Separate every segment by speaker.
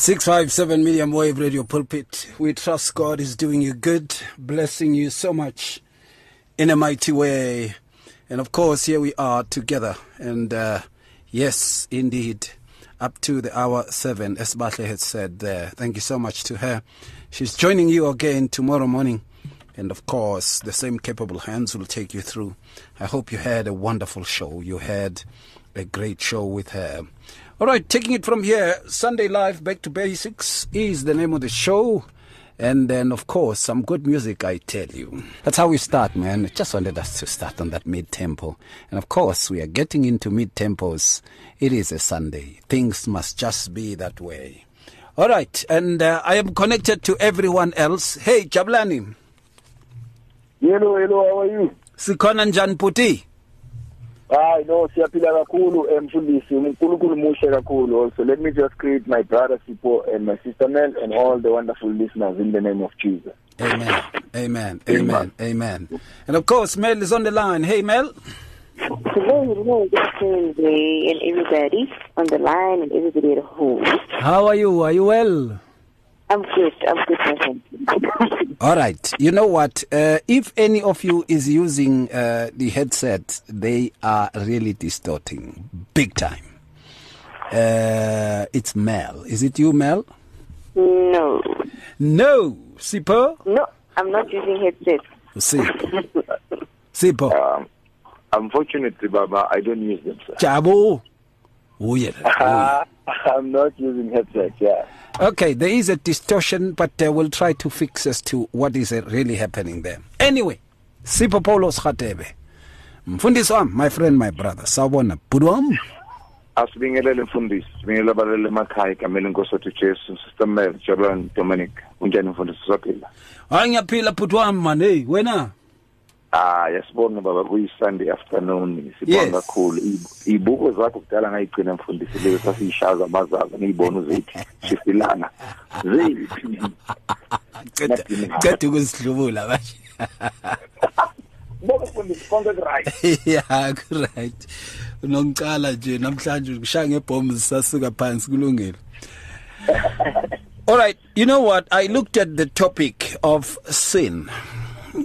Speaker 1: 657 medium wave radio pulpit. We trust God is doing you good, blessing you so much in a mighty way. And of course, here we are together. And uh, yes, indeed, up to the hour seven, as Batley had said there. Thank you so much to her. She's joining you again tomorrow morning. And of course, the same capable hands will take you through. I hope you had a wonderful show. You had a great show with her. All right, taking it from here, Sunday Live Back to Basics is the name of the show. And then, of course, some good music, I tell you. That's how we start, man. Just wanted us to start on that mid tempo. And of course, we are getting into mid tempos. It is a Sunday. Things must just be that way. All right, and uh, I am connected to everyone else. Hey, Jabulani.
Speaker 2: Hello, hello, how are you?
Speaker 1: Sikhona njani Puti?
Speaker 2: Hayi no siyaphila kakhulu eh, emfundisi uNkulunkulu muhle kakhulu also let me just greet my brother Sipho and my sister Mel and all the wonderful listeners in the name of Jesus.
Speaker 1: Amen. Amen. Amen. Amen. And of course, Mel is on the line. Hey, Mel.
Speaker 3: Hello, hello, good afternoon, Ray, and everybody on the line and everybody at home.
Speaker 1: How are you? Are you well?
Speaker 3: I'm good. I'm good.
Speaker 1: All right. You know what? Uh, if any of you is using uh, the headset, they are really distorting big time. Uh, it's Mel. Is it you, Mel?
Speaker 3: no,
Speaker 1: No. Sipho?
Speaker 3: no, I'm not using headset.
Speaker 1: Si. Sipho.
Speaker 2: Um, unfortunately, Baba, I don't use them, sir.
Speaker 1: Jabu. Oh, yeah. Oh,
Speaker 2: I'm not using headset, yeah.
Speaker 1: Okay, there is a distortion, but uh, we'll try to fix as to what is uh, really happening there. Anyway, Sipho Paulos Radebe. Mfundisi wami, my friend, my brother. Sawubona, bhuti wami.
Speaker 2: Asibingelele mfundisi, sibingelele abalele emakhaya igameni lenkosi wethu Jesu, Sister Mel, Jabulani Dominic. Unjani mfundisi sophila?
Speaker 1: Hayi ngiyaphila bhuti wami man, hey, wena.
Speaker 2: Ah, yasibonga baba kuyi Sunday afternoon. Sibonga
Speaker 1: Yes.
Speaker 2: kakhulu. Ibu- Ibuko zakho kudala ngayigcina mfundisi leyo sasiyishaza abazaza ngiyibona uzithi shifilanga. Zithi.
Speaker 1: Ceda ceda ukusidlubula bashe.
Speaker 2: Bonke mfundisi konke right.
Speaker 1: Yeah, right. Unongicala nje namhlanje ngishaya ngebomb sasuka phansi kulungile. All right, you know what? I looked at the topic of sin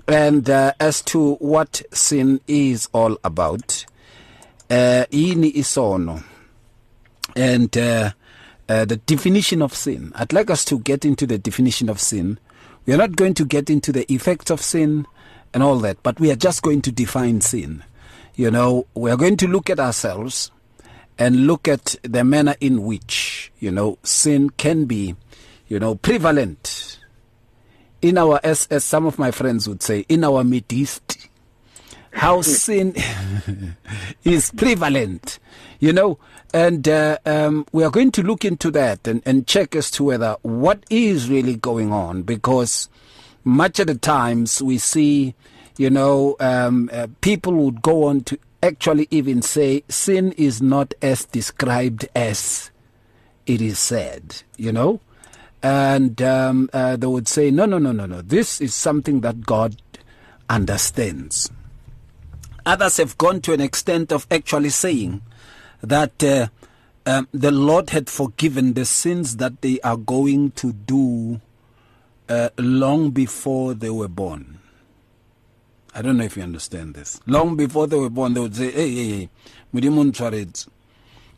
Speaker 1: and uh, as to what sin is all about. Uh, isono and uh, uh, the definition of sin. I'd like us to get into the definition of sin. We are not going to get into the effects of sin and all that, but we are just going to define sin. You know, we are going to look at ourselves and look at the manner in which, you know, sin can be, you know, prevalent in our, as, as some of my friends would say, in our midst how sin is prevalent, you know, and uh, um, we are going to look into that and, and check as to whether what is really going on because much of the times we see, you know, um, uh, people would go on to actually even say sin is not as described as it is said, you know? And um, uh, they would say, no, no, no, no, no. This is something that God understands. Others have gone to an extent of actually saying that uh, um, the Lord had forgiven the sins that they are going to do uh, long before they were born. I don't know if you understand this. Long before they were born, they would say, hey, hey, hey, Modimo o ntshwaretse."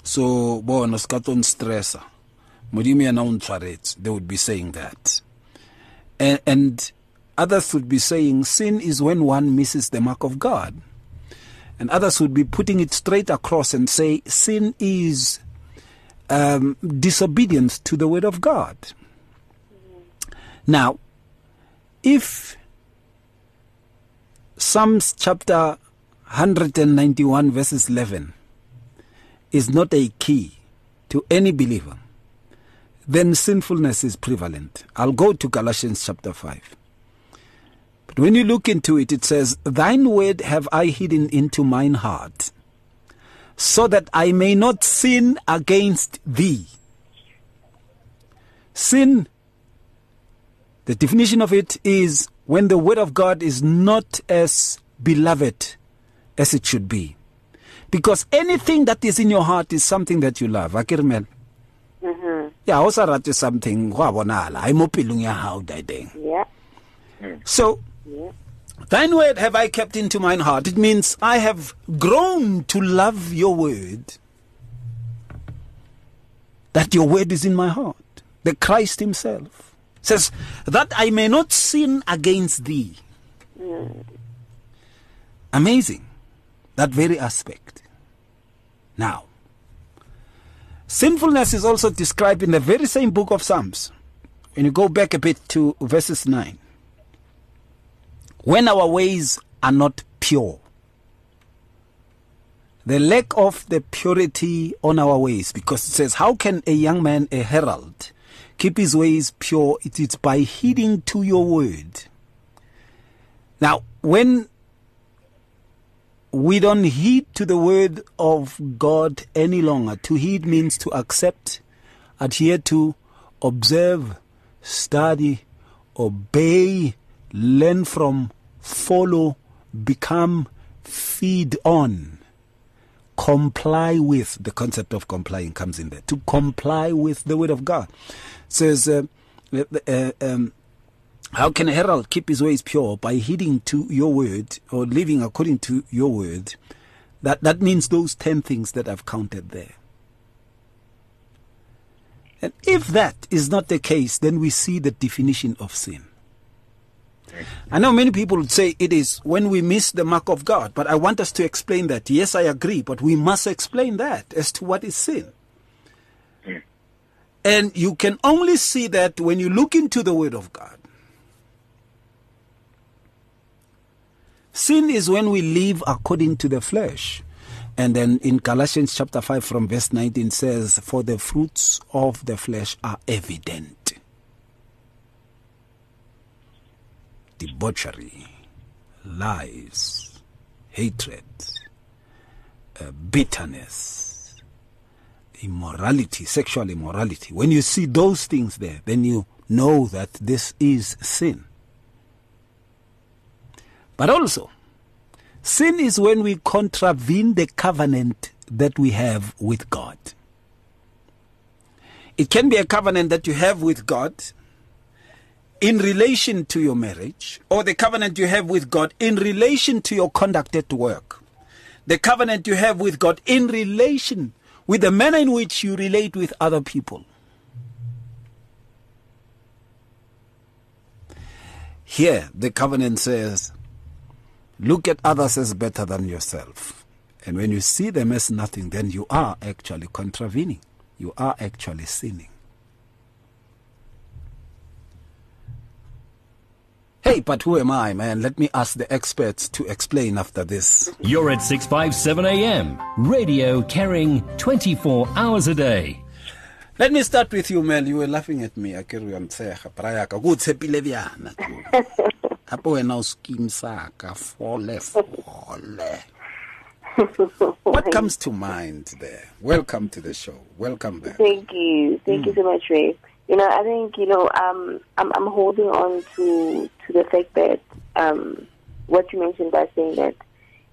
Speaker 1: So, tlo stressa. Modimo yena o ntshwaretse." They would be saying that. And, and others would be saying sin is when one misses the mark of God. And others would be putting it straight across and say sin is um, disobedience to the word of God. Now, if Psalms chapter 191, verses 11, is not a key to any believer, then sinfulness is prevalent. I'll go to Galatians chapter 5. But when you look into it, it says, Thine word have I hidden into mine heart, so that I may not sin against thee. Sin, the definition of it is when the word of God is not as beloved as it should be. Because anything that is in your heart is something that you love. Akirmel. Yeah o sa rate something go a bonala i mo pelong ya hao dadeng.
Speaker 3: Yeah. Hmm.
Speaker 1: so
Speaker 3: Yeah.
Speaker 1: thine word have i kept into mine heart. It means i have grown to love your word that your word is in my heart the christ himself. Says that i may not sin against thee. Hmm. Amazing that very aspect. Now sinfulness is also described in the very same book of psalms when you go back a bit to verses 9 when our ways are not pure. The lack of the purity on our ways, because it says, How can a young man, a herald, keep his ways pure? It is by heeding to your word. Now, when we don't heed to the word of God any longer, to heed means to accept, adhere to, observe, study, obey, learn from, follow, become, feed on, comply with. The concept of complying comes in there. To comply with the word of God. says, uh, uh, um, how can a herald keep his ways pure by heeding to your word or living according to your word? That that means those ten things that I've counted there. And if that is not the case, then we see the definition of sin. I know many people would say it is when we miss the mark of God, but I want us to explain that. Yes, I agree, but we must explain that as to what is sin. Hmm. And you can only see that when you look into the Word of God. Sin is when we live according to the flesh. And then in Galatians chapter 5 from verse 19 says, For the fruits of the flesh are evident debauchery, lies, hatred, uh, bitterness, immorality, sexual immorality. When you see those things there, then you know that this is sin. But also, sin is when we contravene the covenant that we have with God. It can be a covenant that you have with God in relation to your marriage, or the covenant you have with God in relation to your conduct at work, the covenant you have with God in relation with the manner in which you relate with other people. Here, the covenant says, Look at others as better than yourself. And when you see them as nothing, then you are actually contravening. You are actually sinning. Hey, but who am I, man? Let me ask the experts to explain after this.
Speaker 4: You're at 657 AM. Radio carrying 24 hours a day.
Speaker 1: Let me start with you, Mel. You were laughing at me. Akere wa ntshega. Braya ka go tshepile bjana. Hape wena o scheme saka fole fole. What comes to mind there? Welcome to the show. Welcome back.
Speaker 3: Thank you. Thank you so much, Ray. You know, I think, you know, um, I'm, I'm holding on to, to the fact that um, what you mentioned by saying that,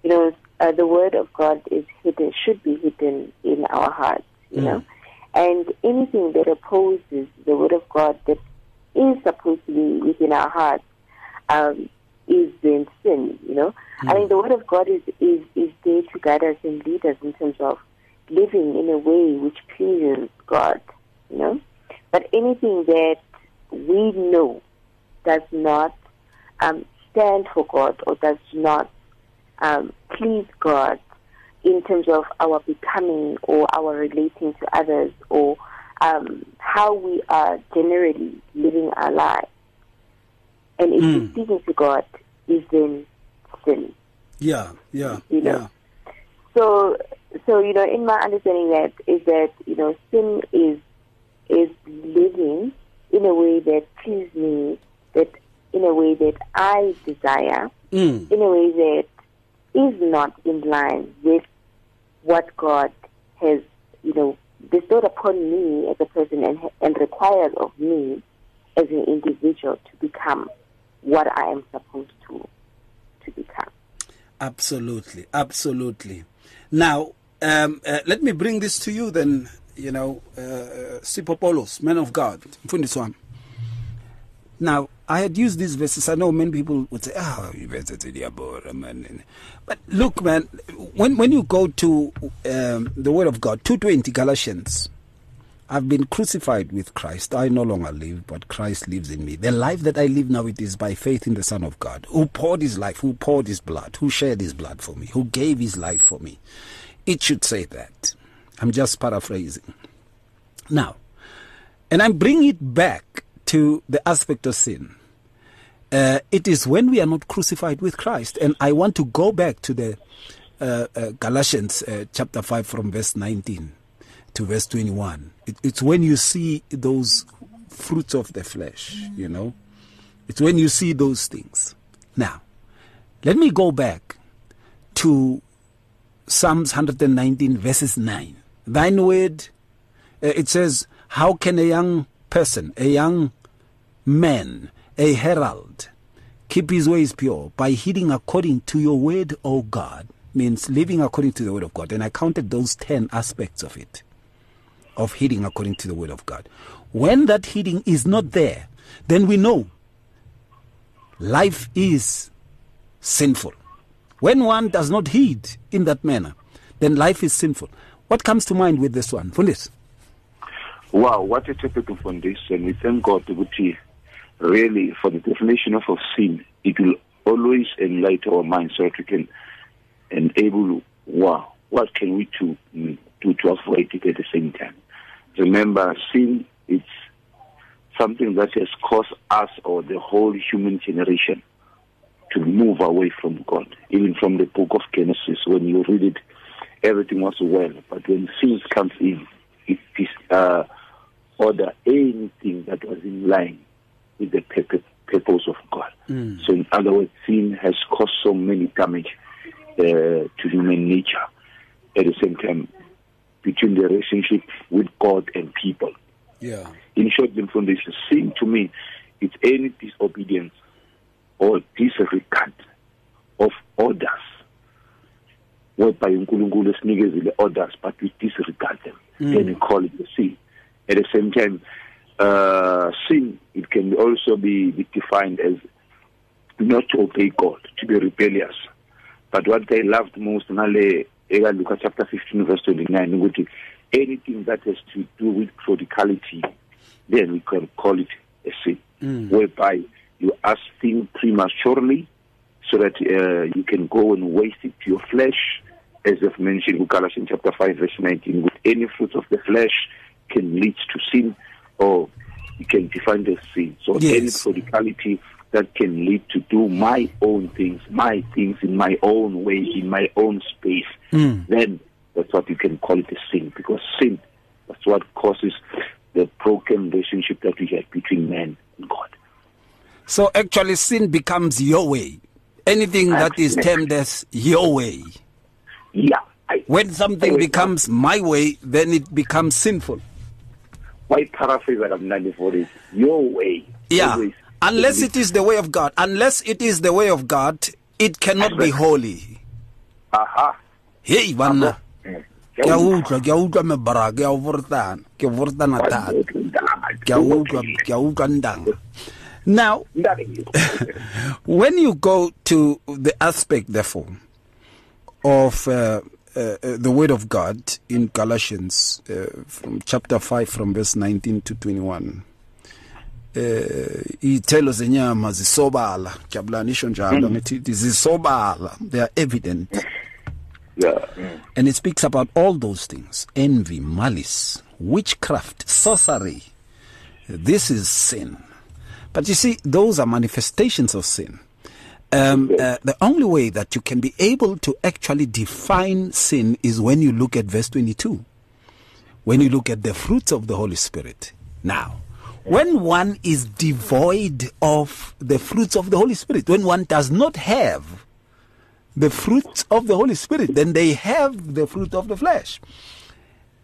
Speaker 3: you know, uh, the word of God is hidden, should be hidden in our hearts, you know. And anything that opposes the word of God that is supposed to be within our hearts um, is then sin, you know. I mean, the word of God is, is, is there to guide us and lead us in terms of living in a way which pleases God, you know. But anything that we know does not um, stand for God or does not um, please God in terms of our becoming or our relating to others or um, how we are generally living our lives. And if
Speaker 1: Mm.
Speaker 3: we're speaking to God, is then sin.
Speaker 1: Yeah, yeah,
Speaker 3: You know.
Speaker 1: yeah.
Speaker 3: So, so you know, in my understanding, that is that you know, sin is is living in a way that pleases me, that in a way that I desire,
Speaker 1: Mm.
Speaker 3: in a way that is not in line with what God has, you know, bestowed upon me as a person and and requires of me as an individual to become what I am supposed to to become.
Speaker 1: Absolutely, absolutely. Now, um, uh, let me bring this to you then, you know, uh, Sipho Paulos, man of God, mfundisi wami. Now, I had used these verses. I know many people would say, "Ah, oh, man." But look, man, when when you go to um, the Word of God, two twenty Galatians, I've been crucified with Christ. I no longer live, but Christ lives in me. The life that I live now, it is by faith in the Son of God, who poured His life, who poured His blood, who shed His blood for me, who gave His life for me. It should say that. I'm just paraphrasing. Now, and I'm bringing it back to the aspect of sin. Uh, it is when we are not crucified with Christ. And I want to go back to the uh, uh, Galatians uh, chapter 5 from verse 19 to verse 21. It, it's when you see those fruits of the flesh, you know. It's when you see those things. Now, let me go back to Psalms 119, verses 9. Thine word, uh, it says, How can a young person, a young man, a herald, keep his ways pure by heeding according to your word, O God? Means living according to the word of God. And I counted those 10 aspects of it, of heeding according to the word of God. When that heeding is not there, then we know life is sinful. When one does not heed in that manner, then life is sinful. What comes to mind with this one? Fundis?
Speaker 5: Wow, what a typical foundation. We thank God to really for the definition of, of sin. It will always enlighten our minds so that we can enable, wow, what can we do, do to avoid it at the same time? Remember, sin it's something that has caused us or the whole human generation to move away from God. Even from the book of Genesis, when you read it, everything was well. But when sin comes in, it is uh, order anything that was in line with the purpose of God. Mm. So, in other words, sin has caused so many damage uh, to human nature. At the same time, between the relationship with God and people.
Speaker 1: Yeah.
Speaker 5: In short, the foundation, sin to me, it's any disobedience or disregard of orders whereby uNkulunkulu esinikezile orders but we disregard them mm. then we call it the sin at the same time uh, sin it can also be, be defined as not to obey God to be rebellious but what they loved most ngale eka Luke chapter 15 verse 29 ukuthi anything that has to do with prodigality then we can call it a sin mm. whereby you ask things prematurely so that uh, you can go and waste it to your flesh, as I've mentioned in Galatians chapter 5, verse 19. With any fruit of the flesh can lead to sin, or you can define the sin. So yes. any prodigality that can lead to do my own things, my things in my own way, in my own space, mm. then that's what you can call it a sin. Because sin, that's what causes the broken relationship that we have between man and God.
Speaker 1: So actually, sin becomes your way. Anything that is termed as your way.
Speaker 5: Yeah.
Speaker 1: I, when something I, becomes my way, then it becomes sinful.
Speaker 5: Why paraphrase that I'm 94 is your way.
Speaker 1: Yeah. Always. Unless it is the way of God. Unless it is the way of God, it cannot be holy.
Speaker 5: Aha.
Speaker 1: Hey, banna. ke a utlwa ke a utlwa mebara ke a vortana ke vortana thata ke a utlwa ke a utlwa ndanga now, when you go to the aspect, therefore, of uh, uh, the Word of God in Galatians, uh, from chapter 5, from verse 19 to 21, iy'thelo zenyama zisobala jabulani isho njalo ngithi zisobala they are evident
Speaker 5: yeah.
Speaker 1: and it speaks about all those things envy malice witchcraft sorcery this is sin but you see, those are manifestations of sin. Um, uh, the only way that you can be able to actually define sin is when you look at verse 22. When you look at the fruits of the Holy Spirit. Now, when one is devoid of the fruits of the Holy Spirit, when one does not have the fruits of the Holy Spirit, then they have the fruit of the flesh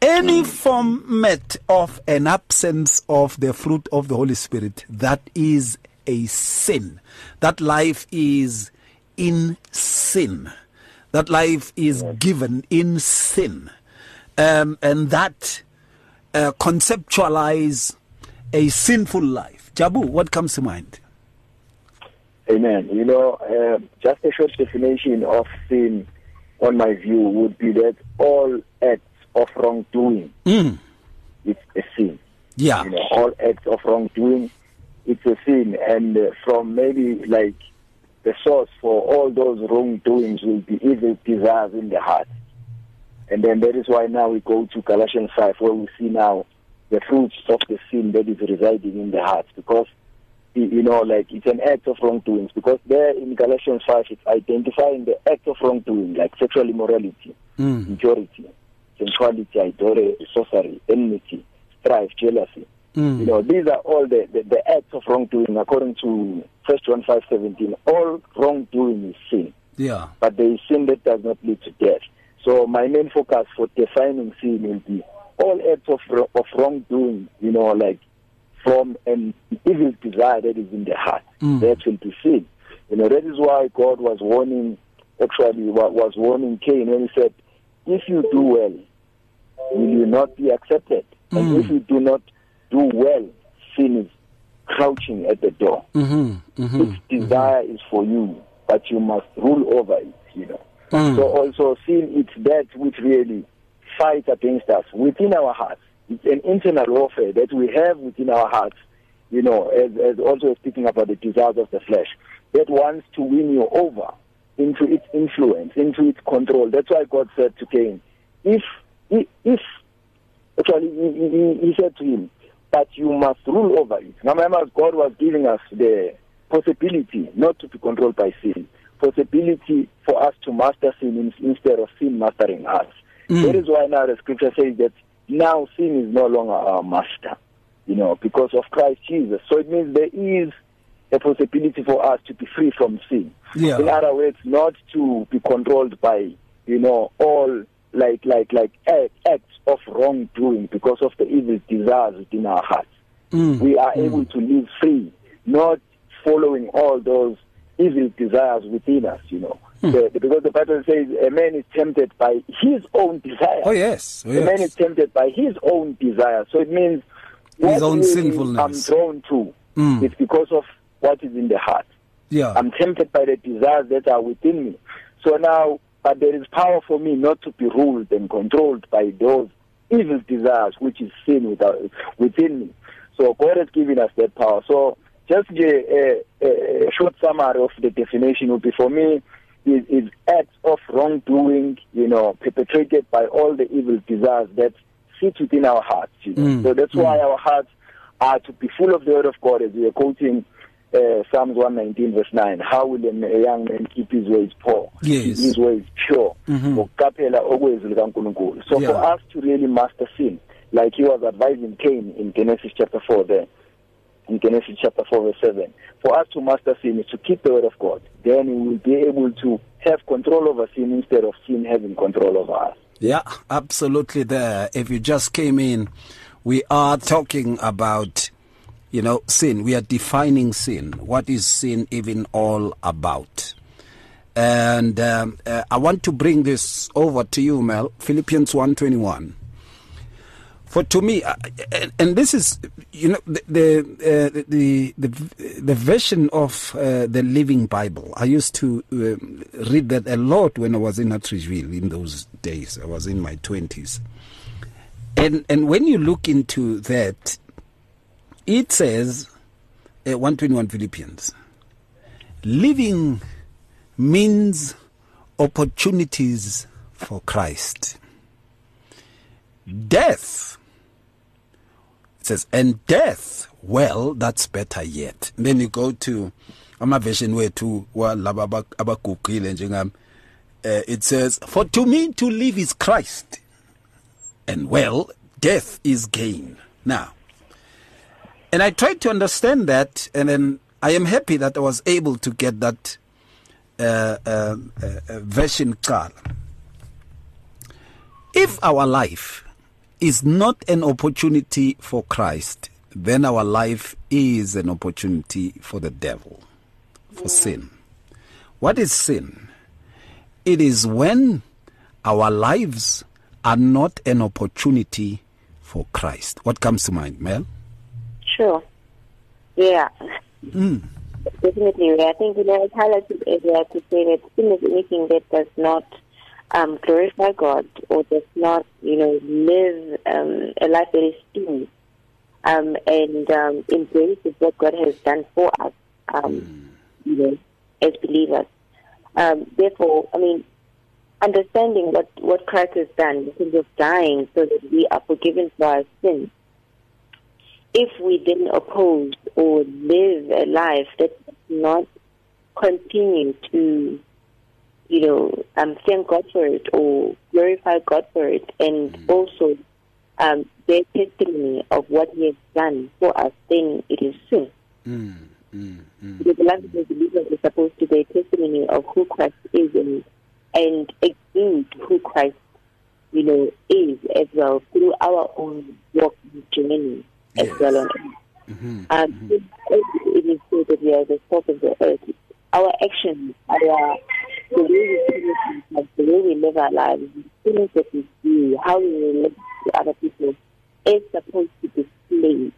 Speaker 1: any format of an absence of the fruit of the Holy Spirit, that is a sin. That life is in sin. That life is given in sin. Um, and that uh, conceptualize a sinful life? Jabu, what comes to mind?
Speaker 2: Amen. You know, uh, just a short definition of sin, on my view, would be that all acts of wrongdoing
Speaker 1: Mm.
Speaker 2: it's a sin.
Speaker 1: Yeah.
Speaker 2: You know, all acts of wrongdoing, it's a sin. And uh, from maybe like the source for all those wrongdoings will be evil desires in the heart. And then that is why now we go to Galatians 5, where we see now the fruits of the sin that is residing in the heart. Because, you know, like it's an act of wrongdoings. Because there in Galatians 5, it's identifying the act of wrongdoing, like sexual immorality,
Speaker 1: Mm.
Speaker 2: impurity, sensuality, idolatry, sorcery, enmity, strife, jealousy.
Speaker 1: Mm.
Speaker 2: You know, these are all the, the, the acts of wrongdoing according to First John five seventeen. All wrongdoing is sin,
Speaker 1: Yeah.
Speaker 2: but there is sin that does not lead to death. So my main focus for defining sin will be all acts of of wrongdoing. You know, like from an evil desire that is in the heart.
Speaker 1: Mm.
Speaker 2: That will be sin. You know, that is why God was warning, actually wa- was warning Cain when he said, "If you do well, will you not be accepted? And
Speaker 1: Mm.
Speaker 2: if you do not do well, sin is crouching at the door.
Speaker 1: Mm-hmm. Mm-hmm.
Speaker 2: Its desire is for you, but you must rule over it, you know.
Speaker 1: Mm.
Speaker 2: So also sin it's that which really fights against us within our hearts. It's an internal warfare that we have within our hearts, you know, as, as also speaking about the desires of the flesh, that wants to win you over into its influence, into its control. That's why God said to Cain, if, if, actually he, he, he said to him, but you must rule over it. Now remember, God was giving us the possibility not to be controlled by sin, possibility for us to master sin instead of sin mastering us.
Speaker 1: Mm.
Speaker 2: That is why now the scripture says that now sin is no longer our master, you know, because of Christ Jesus. So it means there is a possibility for us to be free from sin.
Speaker 1: Yeah.
Speaker 2: In other words, not to be controlled by, you know, all like like like acts of wrongdoing because of the evil desires within our hearts.
Speaker 1: Mm.
Speaker 2: We are able to live free, not following all those evil desires within us, you know.
Speaker 1: Hmm.
Speaker 2: The- because the Bible says a man is tempted by his own desire.
Speaker 1: Oh yes. Oh,
Speaker 2: The man is tempted by his own desire. So it means his
Speaker 1: own sinfulness.
Speaker 2: I'm drawn to
Speaker 1: Mm.
Speaker 2: is because of what is in the heart.
Speaker 1: Yeah.
Speaker 2: I'm tempted by the desires that are within me. So now, but there is power for me not to be ruled and controlled by those evil desires, which is sin without, within me. So God has given us that power. So just a, a, a short summary of the definition would be for me is, is acts of wrongdoing, you know, perpetrated by all the evil desires that sit within our hearts. You know?
Speaker 1: Mm,
Speaker 2: So that's why our hearts are to be full of the word of God, as we are quoting uh, Psalms 119, verse 9. How will a young man keep his ways poor?
Speaker 1: Yes.
Speaker 2: His ways pure.
Speaker 1: Mhm.
Speaker 2: LikaNkulunkulu. So
Speaker 1: Yeah.
Speaker 2: for us to really master sin, like he was advising Cain in Genesis chapter 4 there, in Genesis chapter 4 verse 7, for us to master sin is to keep the word of God. Then we will be able to have control over sin instead of sin having control over us.
Speaker 1: Yeah, absolutely there. If you just came in, we are talking about, you know, sin. We are defining sin. What is sin even all about? And um, uh, I want to bring this over to you, Mel. Philippians 121. For to me, and, and this is, you know, the the uh, the, the the version of uh, the Living Bible. I used to um, read that a lot when I was in Atteridgeville in those days. I was in my twenties, and and when you look into that, it says, uh, one twenty one Philippians, living means opportunities for Christ. Death says, and death, well, that's better yet. And then you go to amaversion wethu walaba aba- abagugile njengami. Uh, it says, for to me to live is Christ, and well, death is gain. Now, and I tried to understand that, and then I am happy that I was able to get that uh, uh, uh, version clear. If our life is not an opportunity for Christ, then our life is an opportunity for the devil, for sin. What is sin? It is when our lives are not an opportunity for Christ? What comes to mind, Mel?
Speaker 3: Sure. Yeah.
Speaker 1: Mm.
Speaker 3: Definitely. I think you know, it's highlighted earlier to say that sin is anything that does not um, glorify God or does not, you know, live um, a life that is true um, and um, embrace what God has done for us, um, you know, as believers. Um, therefore, I mean, understanding what, what Christ has done in terms of dying so that we are forgiven for our sins. If we then oppose or live a life that does not continue to, you know, um, thank God for it or glorify God for it, and mm. also um, their testimony of what He has done for us, then it is true.
Speaker 1: Mm, mm,
Speaker 3: mm, because the life of the believer is supposed to be a testimony of who Christ is and and exude who Christ, you know, is as well through our own walk journey as
Speaker 1: yes.
Speaker 3: well.
Speaker 1: Mm-hmm,
Speaker 3: um,
Speaker 1: mm-hmm.
Speaker 3: It, is said that we are the salt of the earth. Our actions, our the way we live, the way we live our lives, the things that we do, how we relate to other people, is supposed to display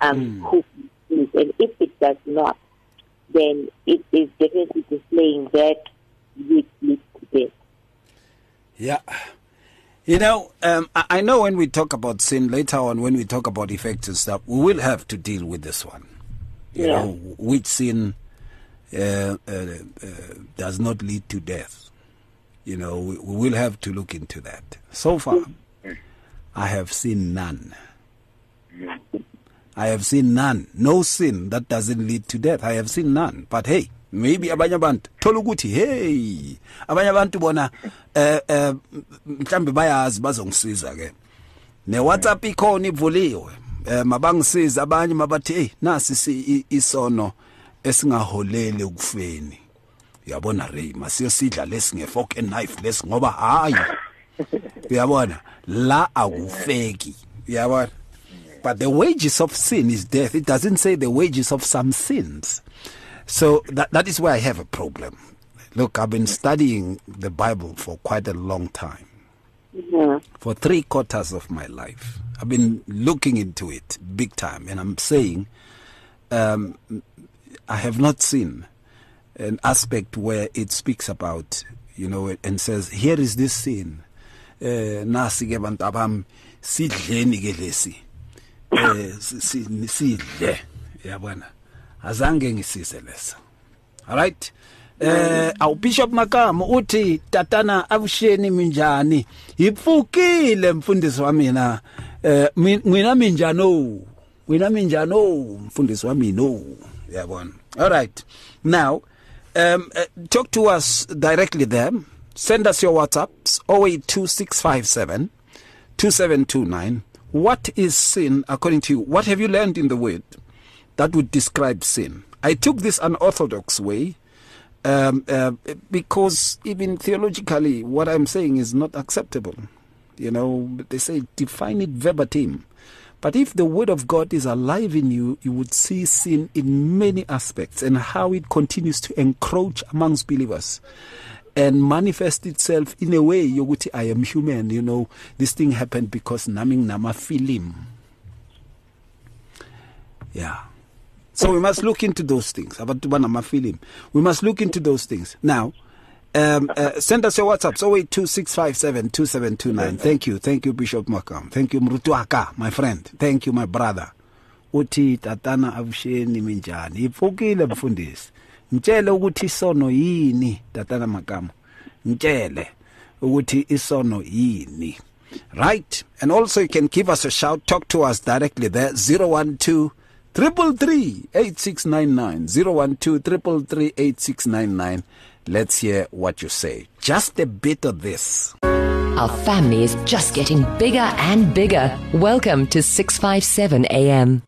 Speaker 3: um,
Speaker 1: Mm.
Speaker 3: who he is. And if it does not, then it is definitely displaying that which leads to death.
Speaker 1: Yeah. You know, um, I, know when we talk about sin later on, when we talk about effects and stuff, we will have to deal with this one. You
Speaker 3: Yeah.
Speaker 1: know, which sin does not lead to death. You know, we, will have to look into that. So far, I have seen none. I have seen none. No sin that doesn't lead to death. I have seen none. But hey, maybe abanye abantu hey abanye abantu bona eh eh mhlambe bayazi ke ne WhatsApp ikhona ivuliwe eh mabangisiza abanye mabathi hey nasi isono esingaholele ukufeni uyabona Ray? Masiyosidla lesinge fork and knife lesi ngoba hayi. Uyabona? La akufeki. Uyabona? But the wages of sin is death. It doesn't say the wages of some sins. So that that is where i have a problem. Look i've been studying the bible for quite a long time.
Speaker 3: Mhm.
Speaker 1: for three quarters of my life. I've been looking into it big time. And i'm saying um i have not seen an aspect where it speaks about you know and says here is this sin eh nasi ke bantu abami sidleni ke lesi. Eh si- si- sidle. Yabona? Azange ngisize lesa alright? Eh awu bishop makama uthi tatana avusheni minjani? Yipfukile mfundisi wa mina eh mi- mina minjano wena minjano mfundisi wa mina no yabona alright now um uh, talk to us directly there. Send us your whatsapps 082657 2729 what is sin according to you? What have you learned in the word that would describe sin? I took this unorthodox way um, uh, because even theologically what i'm saying is not acceptable. You know they say define it verbatim but if the word of god is alive in you you would see sin in many aspects and how it continues to encroach amongst believers and manifest itself in a way You would yokuthi i am human you know this thing happened because nami nginama-film yeah. So we must look into those things. Abantu banama-film we must look into those things. Now um, uh, send us your whatsapps 0826572729 thank you. Thank you bishop makam. Thank you mrutuaka my friend. Thank you my brother. Uthi tatana avusheni minjani? Ipfukile mfundisi. Mtshele ukuthi isono yini tatana makama mtshele ukuthi isono yini. Right. And also you can give us a shout. Talk to us directly there. 012 333 8699 012 333 8699 let's hear what you say just a bit of this
Speaker 6: Our family is just getting bigger and bigger. Welcome to 657 AM.